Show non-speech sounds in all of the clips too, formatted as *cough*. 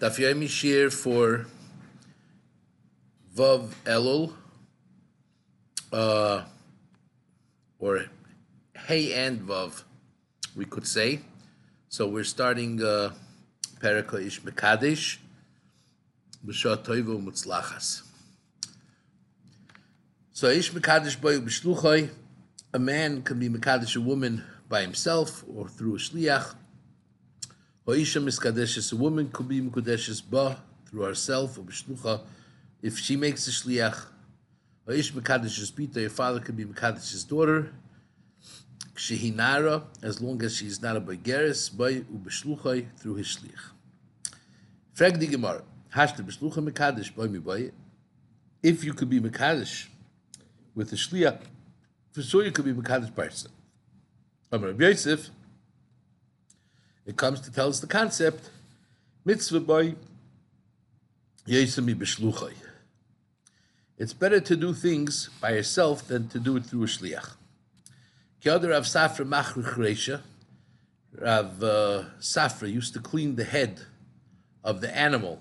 Daf Yomi Shir for Vav Elul, uh, or Hey and Vav, we could say. So we're starting uh, Perika Ish Mekadesh, B'Shah Toivo Mutzlachas. So Ish Mekadesh Boy B'Shluchai, a man can be Mekadesh a woman by himself or through a Shliach. Hoisha miskadeshes, a woman could be mikudeshes ba through herself or b'shlucha if she makes a shliach. Hoish mikadeshes bita, your father could be mikadesh's daughter. Kshehinara, as long as she is not a begeres, by ubeshluchai through his shliach. Frag di gemara, hashta b'shlucha mikadesh by mi by. If you could be mikadesh with a shliach, for sure you could be mikadesh by yourself. Amar Yosef, it comes to tell us the concept mitzvah by yesami b'shluchai. It's better to do things by yourself than to do it through a shliach. Kiyoder Rav Safra Reisha, Rav uh, Safra used to clean the head of the animal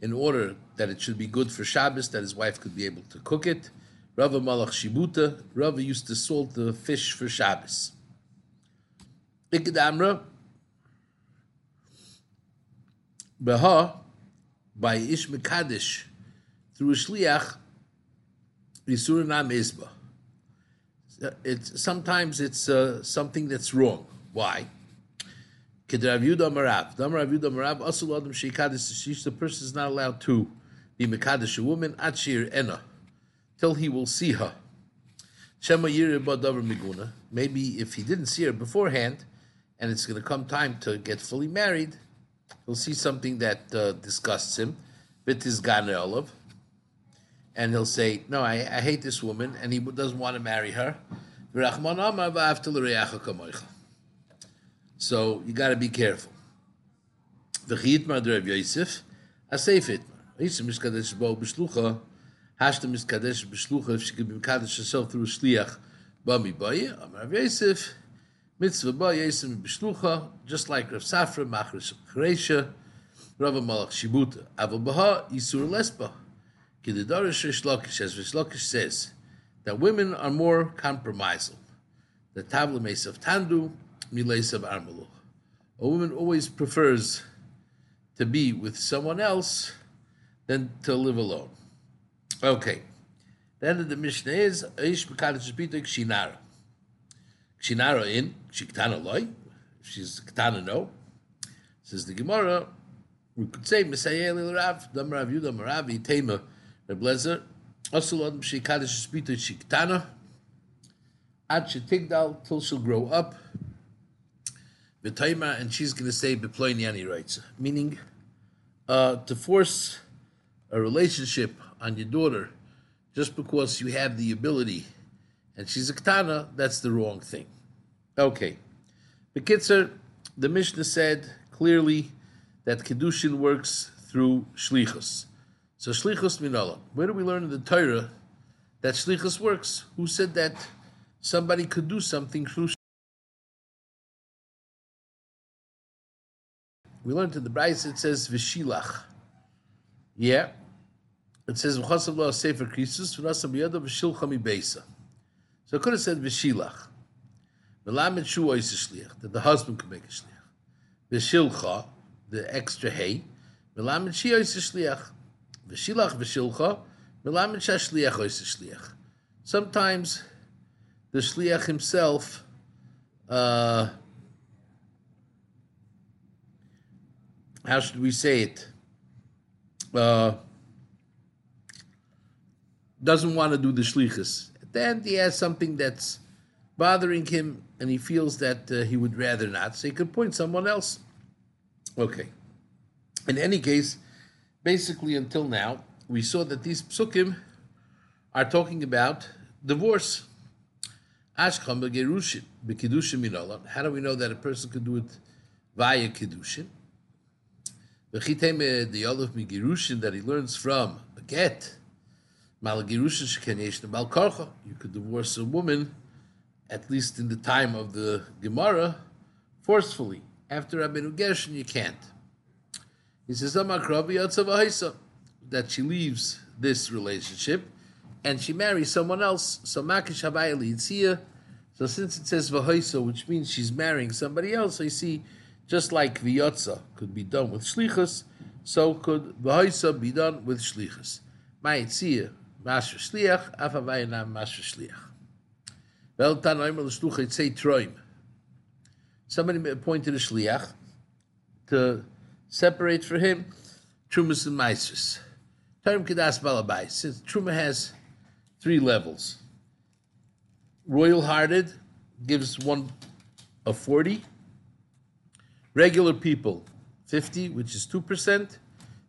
in order that it should be good for Shabbos, that his wife could be able to cook it. Rava Malach Shibuta, Rava used to salt the fish for Shabbos. Beha, by Ish Mekadesh, through Shliach, Yisur Nam. It's, sometimes it's uh, something that's wrong. Why? Kedrav Yudah Marav. Damar Yudah Marav, Asul Adam Sheikadis the person is not allowed to be Mekadesh a woman, Achir Ena, till he will see her. Shema Miguna. Maybe if he didn't see her beforehand, and it's going to come time to get fully married, he'll see something that uh, disgusts him, bit his olive, and he'll say, "No, I, I, hate this woman," and he doesn't want to marry her. So you got to be careful. Herself through a mitzvah ba yesim just like Rav Safra, Chresha, Rav Malach Shibuta. Aval baha yisur lesba. Kididarish Rish Lakish, as Rish Lakish says, that women are more compromisal. The tabla of tandu, miles of armaluch. A woman always prefers to be with someone else than to live alone. Okay. The end of the Mishnah is Aish Mekadesh Bitek Shinara. Shinara in, Shiktana loy, she's Ketana no. Says the Gemara, we could say Mesayel Rav, Dam Yudam Rav, Itema, Reblezer, Asul Adam Shikadish Spita Shiktana, Ad Shetigdal, till she'll grow up. V'taima, and she's going to say Beploiniani rights, meaning uh, to force a relationship on your daughter just because you have the ability and she's a ketana, that's the wrong thing. Okay. Bekitzer, the Mishnah said clearly that Kedushin works through shlichus. So shlichus minala. Where do we learn in the Torah that shlichus works? Who said that somebody could do something through We learned in the Braisa it says v'shilach. Yeah. It says sefer krisus v'nasam yada v'shilcha mi beisa. So I could have said v'shilach. Melamed shu shliach, that the husband could make a shliach. V'shilcha, the extra hay. Melamed shi shliach. V'shilach v'shilcha. Melamed shashliach shliach. Sometimes the shliach himself uh, how should we say it? Uh, doesn't want to do the shlichus then he has something that's bothering him and he feels that uh, he would rather not, so he could point someone else. Okay. In any case, basically until now, we saw that these psukim are talking about divorce. How do we know that a person could do it via kiddushin? The olive megirushin that he learns from a get you could divorce a woman, at least in the time of the Gemara, forcefully. After Rabbeinu Gershon, you can't. He says, that she leaves this relationship and she marries someone else. So Makish Habayali So since it says Vahoisa, which means she's marrying somebody else, I see just like Viyotza could be done with Shlichus, so could Vahoisa be done with Shlichus. Ma'itzia, Master Shliach, Afavayana, Master Shliach. Well, Tanoim L'Shluch, it say Troim. Somebody appointed a Shliach to separate for him Trumas and Maestris. Term Kedas Balabai. Since Truma has three levels. Royal hearted gives one of 40. Regular people, 50, which is 2%.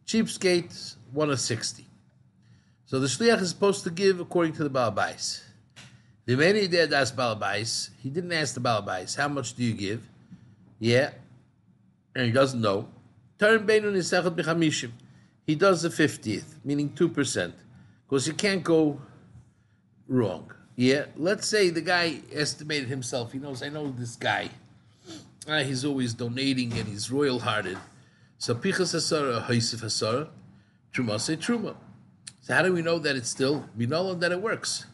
Cheapskates, one of 60. So the Shliach is supposed to give according to the Balabais. The many did ask Balabais. He didn't ask the Balabais, how much do you give? Yeah. And he doesn't know. Turn Beinun Nisechet B'chamishim. He does the 50th, meaning 2%. Because you can't go wrong. Yeah, let's say the guy estimated himself. He knows, I know this guy. Ah, he's always donating and he's royal hearted. So Pichas Hasara, Haisif Hasara, Truma say Truma. How do we know that it's still Minola that it works?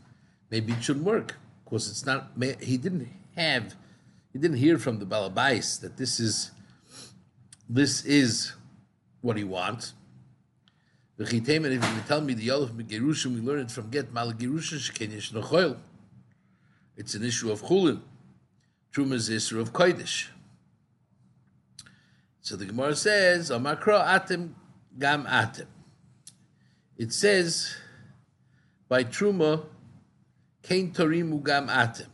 Maybe it shouldn't work. Because it's not, he didn't have, he didn't hear from the Balabais that this is this is what he wants. And if you tell me the Yolov Gerushin, we learn it from Get Mal Gerushin Sheken Yesh Nochoil. It's an issue of Chulin. Truma is issue of Kodesh. So the Gemara says, Amakro Atem Gam Atem. It says, by Truma, Kain Torimu Gam Atem.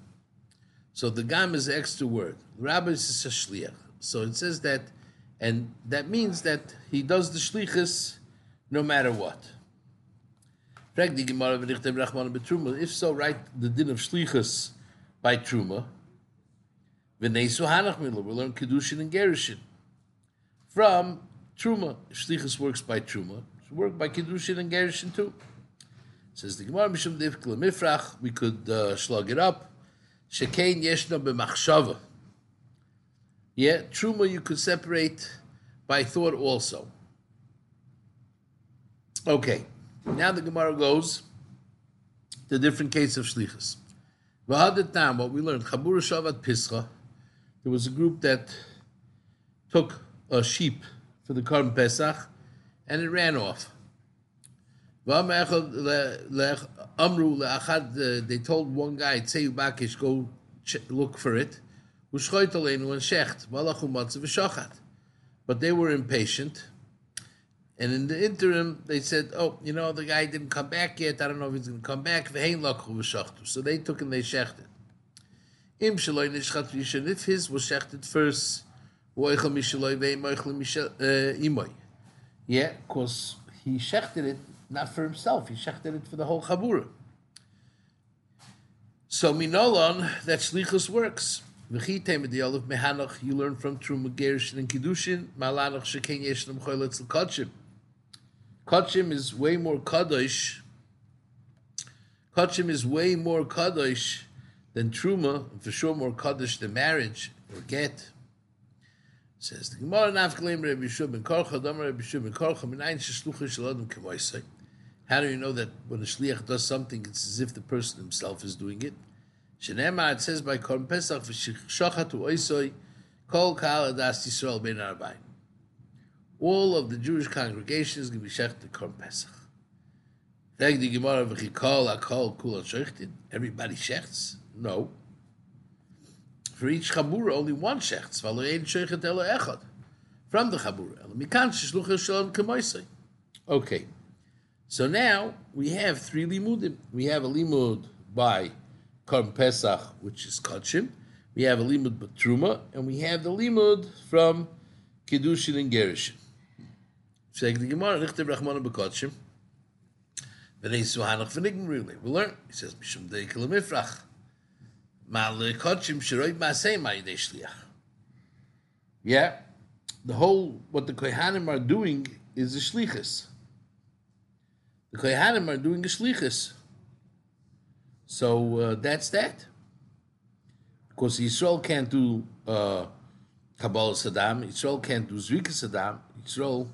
So the Gam is the extra word. Rabbi is a shliach. So it says that and that means that he does the shlichus no matter what. If so, write the din of shlichus by truma. We learn kedushin and gerushin from truma. Shlichus works by truma. Work by kedushin and gerushin too. Says the Gemara Mishum Divkla Mifrach. We could uh, slug it up. Shekein yeshna b'machshava. Yeah, truma you could separate by thought also. Okay, now the Gemara goes to different case of shlichus. V'hadetam, what we learned, Chabura Shavat Pischa, there was a group that took a sheep for the Karm Pesach, and it ran off. Amru uh, they told one guy, Bakish, go look for it. But they were impatient. And in the interim, they said, oh, you know, the guy didn't come back yet. I don't know if he's going to come back. So they took and they shechted. If his was shechted first, yeah, because he shechted it not for himself, he shechted it for the whole chabura. So minolon, that shlichus works. You learn from Truma Gerishin and Kiddushin, malanach sheken yeshnam choyletz l'kotshim. Kotshim is way more kadosh. Kotshim is way more kadosh than Truma, and for sure more kadosh than marriage or get. Says the Gemara, Nafkalim Rabbi ben Korcha, Damar Rabbi ben Korcha, Minayin. How do you know that when a shliach does something, it's as if the person himself is doing it? Shenema, it says by Korban Pesach, Kol Adas Yisrael Ben. All of the Jewish congregations give shech to Korban v'chikol akol kul shechtin. Everybody shechts? No. For each chabura, only one shechts. V'alo ein shechet elo echad. From the chabura. Mikan sheshluch shalom kemoisei. Okay. So now we have three limudim. We have a limud by Karm Pesach, which is Kachim. We have a limud Batruma, and we have the limud from Kiddushin and Gerishin. Zeg the Gemara, Bekotchim. V'nei Suhanach. We learn. He says, Mishum Deikel Mifrach. Mal Kotchim Shiroi Masei Ma'idei Shliach. Yeah. The whole, what the Kohanim are doing is a shlichus. The Kohanim are doing a shlichus. So uh, that's that. Because Israel can't do uh, Kabbalah Saddam, Israel can't do Zvika Saddam, Israel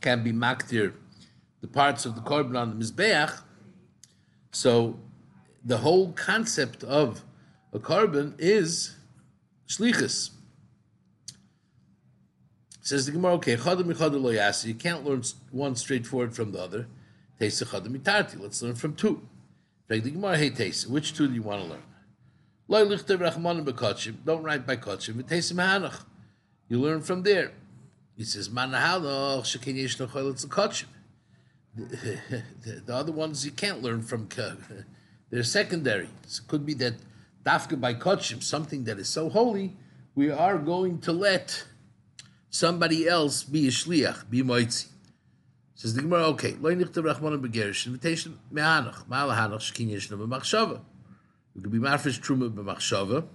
can be maktir the parts of the korban on the mizbeach. So the whole concept of a korban is shlichus. Says the Gemara, okay, chadam michadam lo yasi. You can't learn one straightforward from the other. Teisa chadam mitarti. Let's learn from two. The Gemara, hey Teisa, which two do you want to learn? Lo lichter rachmanim bekotchim. Don't write by kotchim. V'teisa mehanach. You learn from there. He says, manahaloch shekin yesh no choylitz kotchim. *laughs* The other ones you can't learn from. *laughs* Uh, They're secondary. It could be that dafka by kotchim, something that is so holy, we are going to let somebody else be a shliach, be moitzi. Says the Gemara, okay, lo nichtav rachmanim begerish, invitation mehanach, ma'alahanach shekin yesh no b'machshava. It could be marfish truma b'machshava.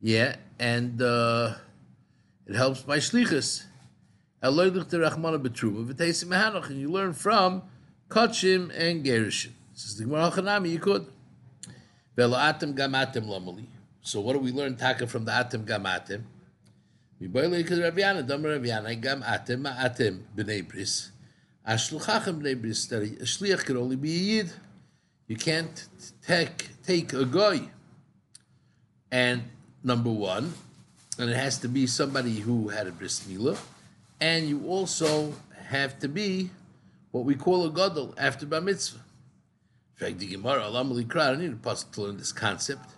Yeah, and uh, it helps by shlichus. And you learn from Kachim and Gerishim. Says the Gemara Hanami, you could. So what do we learn taka from the atem gamatem? Gam atem atem b'nei bris. Ashluchachem b'nei bris. That a shliach could only be a yid. You can't take take a guy. And number one, and it has to be somebody who had a bris milah and you also have to be what we call a gadol after bar mitzvah. In fact, the Gemara Alam I need a pasuk to learn this concept.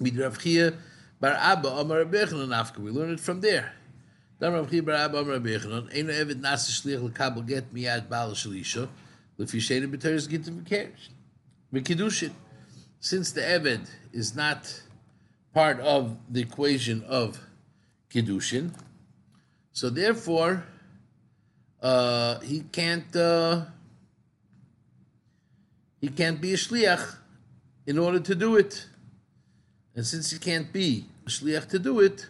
Bar Abba Amar Afka. We learn it from there. Dam Rav Bar Abba Amar. Eino Nasa Shliach Get Baal Shalisha. B'Teres V'Kerish. V'Kiddushin. Since the Eved is not part of the equation of Kiddushin, so therefore, uh, he can't uh, he can't be a shliach in order to do it. And since he can't be a shliach to do it,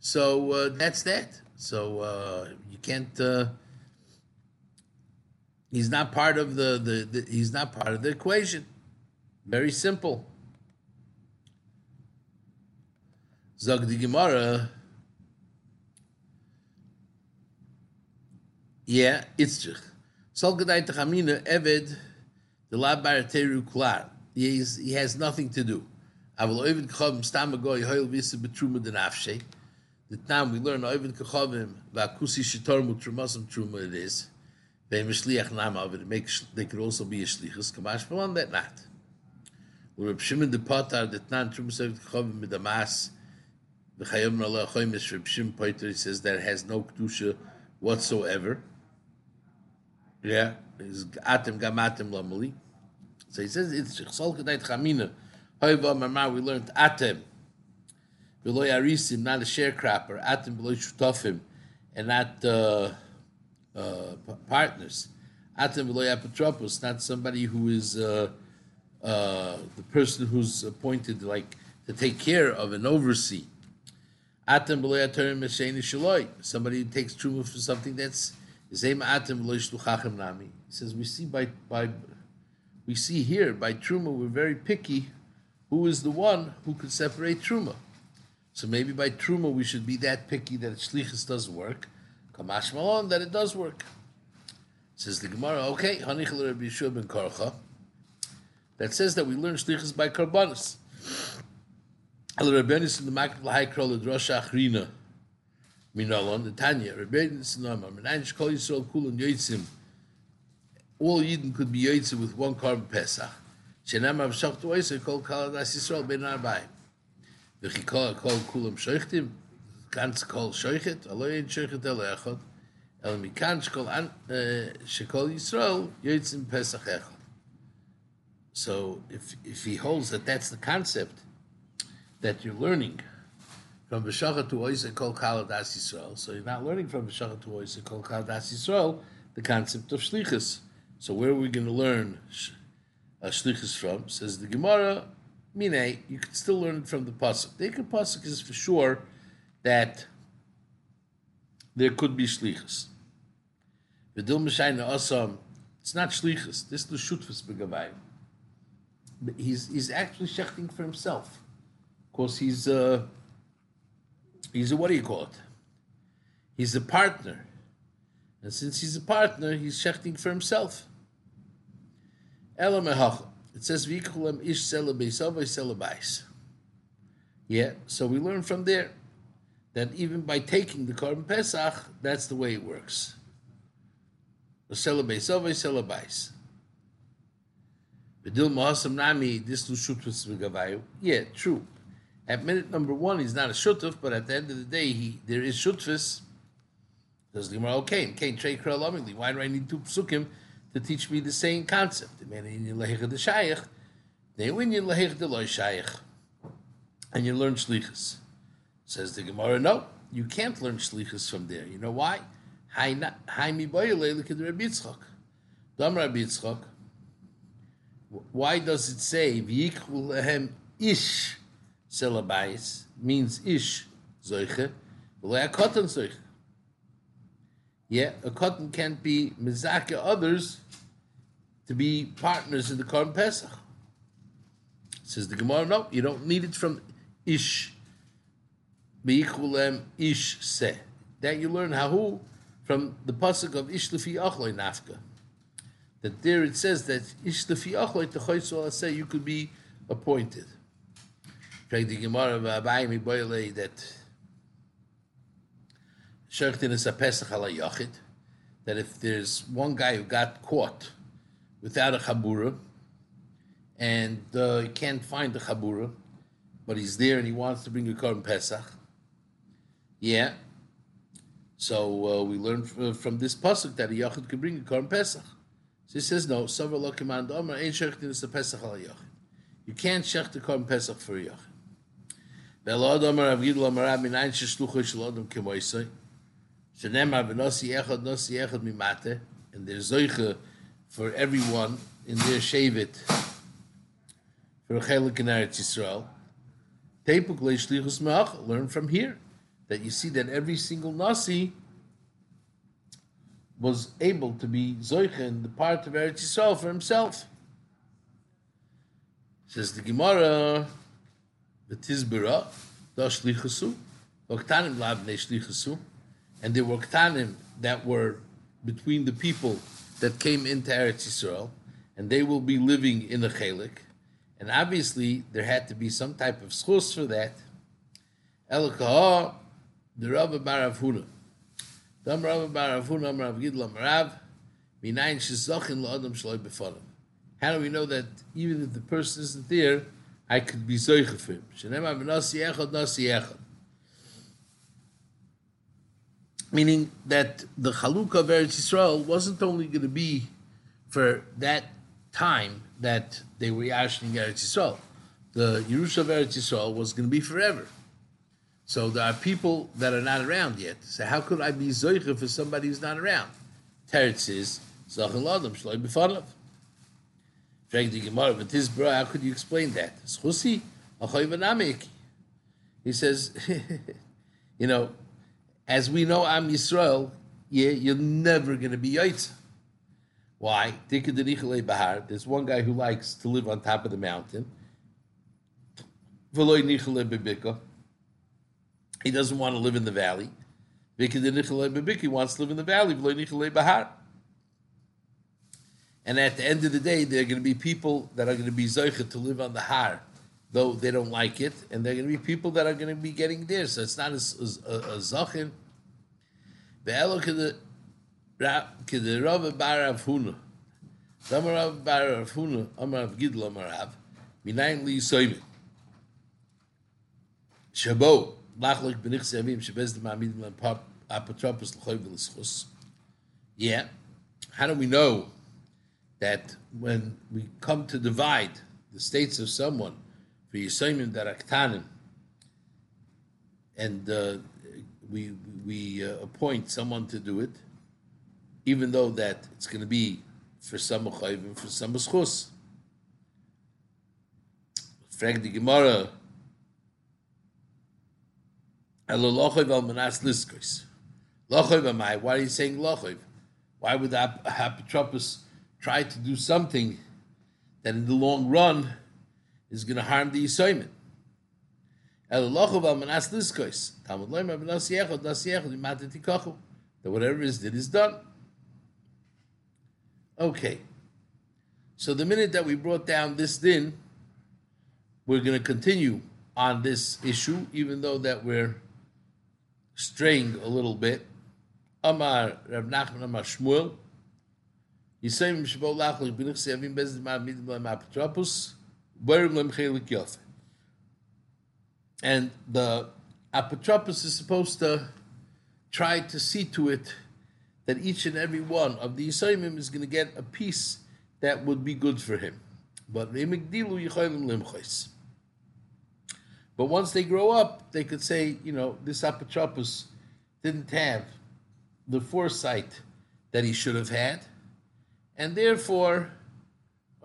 so uh, that's that. So uh, you can't. Uh, he's not part of the, the, the he's not part of the equation. Very simple. The Gemara. Yeah, Itzrich. Sol Gedai Tachamina Eved, the Labar Teru Klar. He has nothing to do. Aval Ovid Kachavim Stam Agoy Hoyel Visa Betruma Denafshe. The time we learn Ovid Kachavim Vakusi Shitormu Trumasam Truma it is. They Mishliach it. Make they could also be a shlichus. Kamash Malan that not. Reb Shimon de Potar the nan Trumas Ovid Kachavim Midamas. The Chayom Rala Choymish Reb Shimon Poiter says that has no kedusha whatsoever. Yeah, is atem gamatem lamali. So he says it's chsol kedait. However, mama we learned atem. Beloy arisim, not a sharecropper. Atem beloy shutofim, and not uh, uh, partners. Atem beloy apotropos, not somebody who is uh, uh, the person who's appointed like to take care of an oversee. Atem beloy atorim somebody who takes truma for something that's he says we see by by we see here by truma we're very picky. Who is the one who could separate truma? So maybe by truma we should be that picky that shlichus doesn't work. Kamash malon that it does work. Says the Gemara. Okay, ben. That says that we learn shlichus by karbanis. *sniffs* In the Achrina. Minalon, Tanya, Rebbein Sinama, Menanish Kol Yisrael Kulan Yoitzim. All Yidden could be Yoitzim with one korban Pesach. Shenam Rav Shachtu Oisei Kol Kaladas Yisrael Ben Arbai. V'chikol Kol Kulam Shoichtim, ganz Kol Shoichet, Alo Yin Shoichet El Echot, El Mikan Shkol uh, Shekol Yisrael Yoitzim Pesach Echot. So if, if he holds that that's the concept that you're learning, from V'shachat to Oise Kol Kaladas Yisrael. So you're not learning from V'shachat to Oise Kol Kaladas Yisrael the concept of Shlichus. So where are we going to learn uh, Shlichus from? Says the Gemara, Mine, you can still learn it from the Pasuk. The Ikar Pasuk is for sure that there could be Shlichus. V'dil Meshayna Asam, it's not Shlichus, this is the Shutfus Begavayim. He's, he's actually shechting for himself. Of course, he's... Uh, He's a, what do you call it? He's a partner. And since he's a partner, he's shechting for himself. It says, V'yikulem ish selabais Yeah, so we learn from there that even by taking the korban pesach, that's the way it works. Selabais selabais. Bedil mahasam nami this shutfus v'gavayu. Yeah, true. At minute number one, he's not a shutuf, but at the end of the day, he there is shutfus. Does the Gemara okay? Kain trey Why do I need two psukim to teach me the same concept? The man in lehech the shayich, they win you lehech the loy shayich, and you learn shlichus. Says the Gemara, no, you can't learn shlichus from there. You know why? Why does it say ish selabais means ish zoiche a cotton zoiche? Yeah, a cotton can't be mezaka others to be partners in the Korban Pesach. Says the Gemara, no, you don't need it from ish. Beichulem ish se. That you learn how from the pasuk of ish lefi achloi nafka. That there it says that ish lefi achloi techoytzu say you could be appointed. The Gemara that Shechtin is a Pesach ala Yachid, that if there's one guy who got caught without a Chabura, and uh, he can't find the Chabura, but he's there and he wants to bring a Korban Pesach, yeah. So uh, we learn from, from this pasuk that a Yachid can bring a Korban Pesach. So he says, no, Savar Lo Command Omer, Ein Shechtin is a Pesach ala Yachid. You can't shech the Korban Pesach for a Yachid. And there's zoiche for everyone in their shavit for chelik in Eretz Yisrael. Tepuk leishlichus me'ach, learn from here that you see that every single nasi was able to be zoiche in the part of Eretz Yisrael for himself. Says the Gemara, the Tizbera, da shlichusu, v'ktanim lab ne shlichusu, and there were ktanim that were between the people that came into Eretz Yisrael, and they will be living in the chelik. And obviously, there had to be some type of schus for that. Elokah, the Rav Bar Huna. Dam Rav Bar Huna, Rav Gidlam Rav, Minayin Shizochin La'adam Shaloi Befonim. How do we know that even if the person isn't there, I could be zoiche for him? Shenemar v'nasi echad, nasi echad meaning that the Chalukah of Eretz Yisrael wasn't only going to be for that time that they were Yashning Eretz Yisrael. The Yerusha of Eretz Yisrael was going to be forever. So there are people that are not around yet. So how could I be Zoicha for somebody who's not around? Teretz is Zachel Adam Shloi B'Fanav. the Gemara, but this bro, how could you explain that? He says, *laughs* you know, as we know I'm Yisrael, yeah, you're never going to be Yaitza. Why? There's one guy who likes to live on top of the mountain. He doesn't want to live in the valley. He wants to live in the valley. And at the end of the day, there are going to be people that are going to be zoichet to live on the har, though they don't like it, and there are going to be people that are going to be getting there. So it's not as, a, a zachin Ve'elo kede Rav Bar Rav Huna. Dama Rav Bar Rav Huna, Amar Rav Gidl Amar Rav, Minayin Li Yisoyim. Shabo, Lachlik Benich Sevim, Shabez Demamidim Lampap, Apotropos L'choy V'Lischus. Yeah. How do we know that when we come to divide the states of someone for that are and uh, we we uh, appoint someone to do it, even though that it's going to be for some and for some schus. Frank the Gemara. Why are you saying lochav? Why would the apotropos try to do something that in the long run is going to harm the assignment? That whatever is did is done. Okay. So the minute that we brought down this din, we're going to continue on this issue, even though that we're straying a little bit. Amar Rav Nachman Amar Shmuel. And the apotropos is supposed to try to see to it that each and every one of the Yisayim is going to get a piece that would be good for him. But but once they grow up, they could say, you know, this apotropos didn't have the foresight that he should have had, and therefore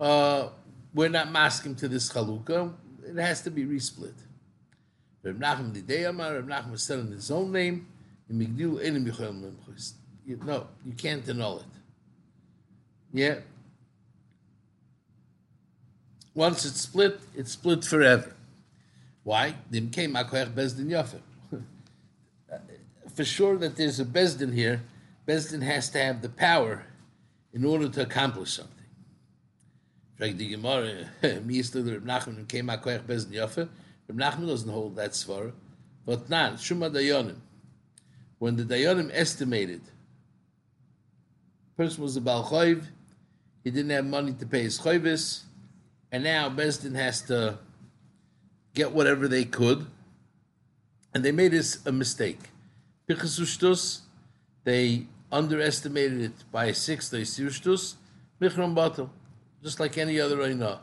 uh, we're not masking to this chalukah. It has to be resplit. Reb Nachman Didei Reb Nachman said in his own name, No, you can't annul it. Yeah. Once it's split, it's split forever. Why? *laughs* For sure that there's a Bezdin here, Bezdin has to have the power in order to accomplish something. *laughs* Yafe. Reb Nachman doesn't hold that svara. But nan, Shuma Dayonim. When the Dayonim estimated, person was a Balchoiv, he didn't have money to pay his choivis, and now Bezdin has to get whatever they could, and they made this a mistake. Pichasushtus, they underestimated it by a sixth, Michram Batal, just like any other Aina.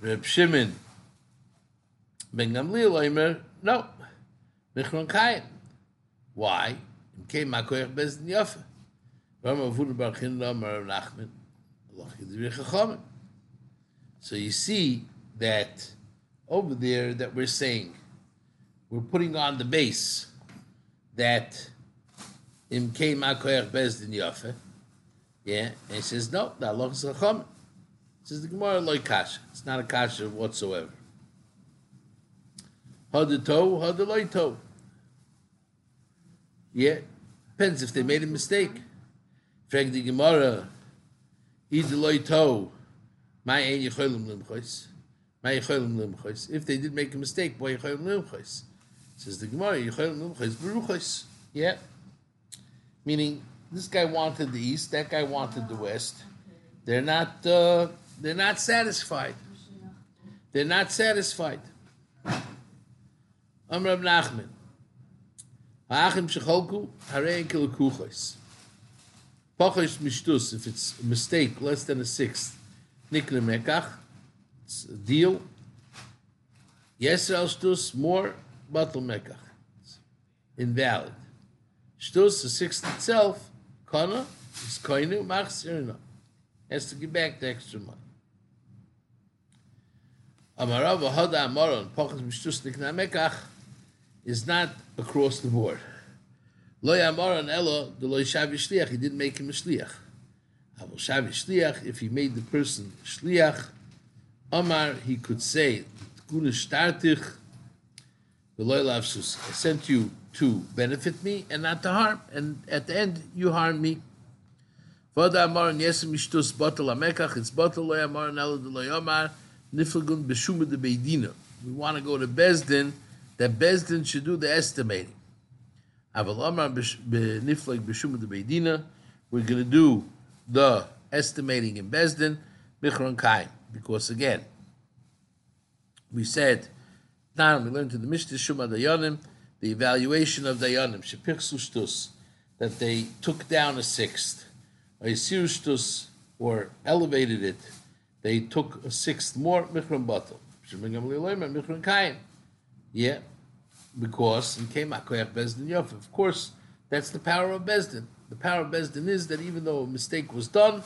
Reb Shimon, Ben Gamliel no, Michron Kayim. Why? Makoyach Bar Nachman. So you see that over there that we're saying, we're putting on the base that Im Kei Makoyach Bezdin Yafa. Yeah, and he says, no, the Allah is Chacham. Says the Gemara loy kasha. It's not a kasha whatsoever. Hadato, hadalaito. Yeah, depends if they made a mistake. Frag the Gemara, idalaito, my ein yecholim limchos, my yecholim limchos. If they did make a mistake, boy yecholim limchos. Says the Gemara, yecholim limchos beruchos. Yeah, meaning this guy wanted the east, that guy wanted the west. They're not. Uh, they're not satisfied. They're not satisfied. Amr Nachman. Ha'achim shecholku harein kilukuchos. Pachos mishtus, if it's a mistake, less than a sixth. Nikle mekach, it's a deal. Yesrael shtus, more, batal mekach. Invalid. Shtus, the sixth itself, kana, is koinu, machzirina. Has to give back the extra money. Amarav Hada Amaron Pachas Mishtus Nikna Mekach is not across the board. Loy Amaron Elo the Loy Shavi Shliach he didn't make him a Shliach. Avol Shavi Shliach if he made the person Shliach Amar he could say Guna Shtartich the Lavsus I sent you to benefit me and not to harm and at the end you harm me. It's. We want to go to Bezdin, that Bezdin should do the estimating. We're going to do the estimating in Kaim. Because again, we said, now we learned to the Mishnah Shuma Dayanim, the evaluation of Dayanim, Shepich that they took down a sixth, a Sirustus, or elevated it they took a sixth more Michron bottle. Michron Kain. Yeah, because in came Akoyach Bezdin Yof. Of course, that's the power of Bezdin. The power of Bezdin is that even though a mistake was done,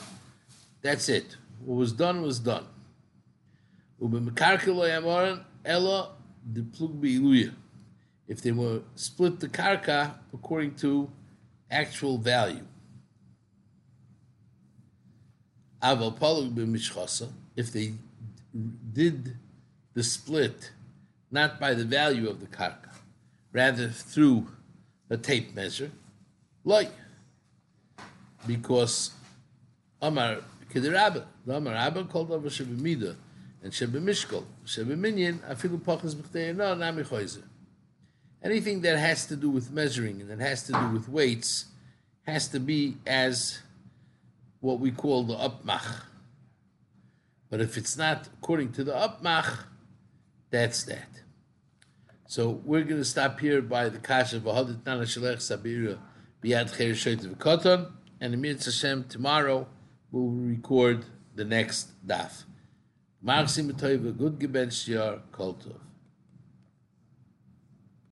that's it. What was done was done. If they were split the karka according to actual value. If they did the split not by the value of the karka, rather through a tape measure, like because Amar Kedirabba. The Amar Abba called over Shebemida and Shebemishkol. Shebeminyan, Afilu Pachas B'chtei Nami Choyzer. Anything that has to do with measuring and that has to do with weights has to be as what we call the upmach. But if it's not according to the upmach, that's that. So we're going to stop here by the kasha v'hadit nana shalech sabira biyad cher shoyt v'koton, and Amir Hashem tomorrow we'll record the next daf. Marsim good gebench yar kol tov.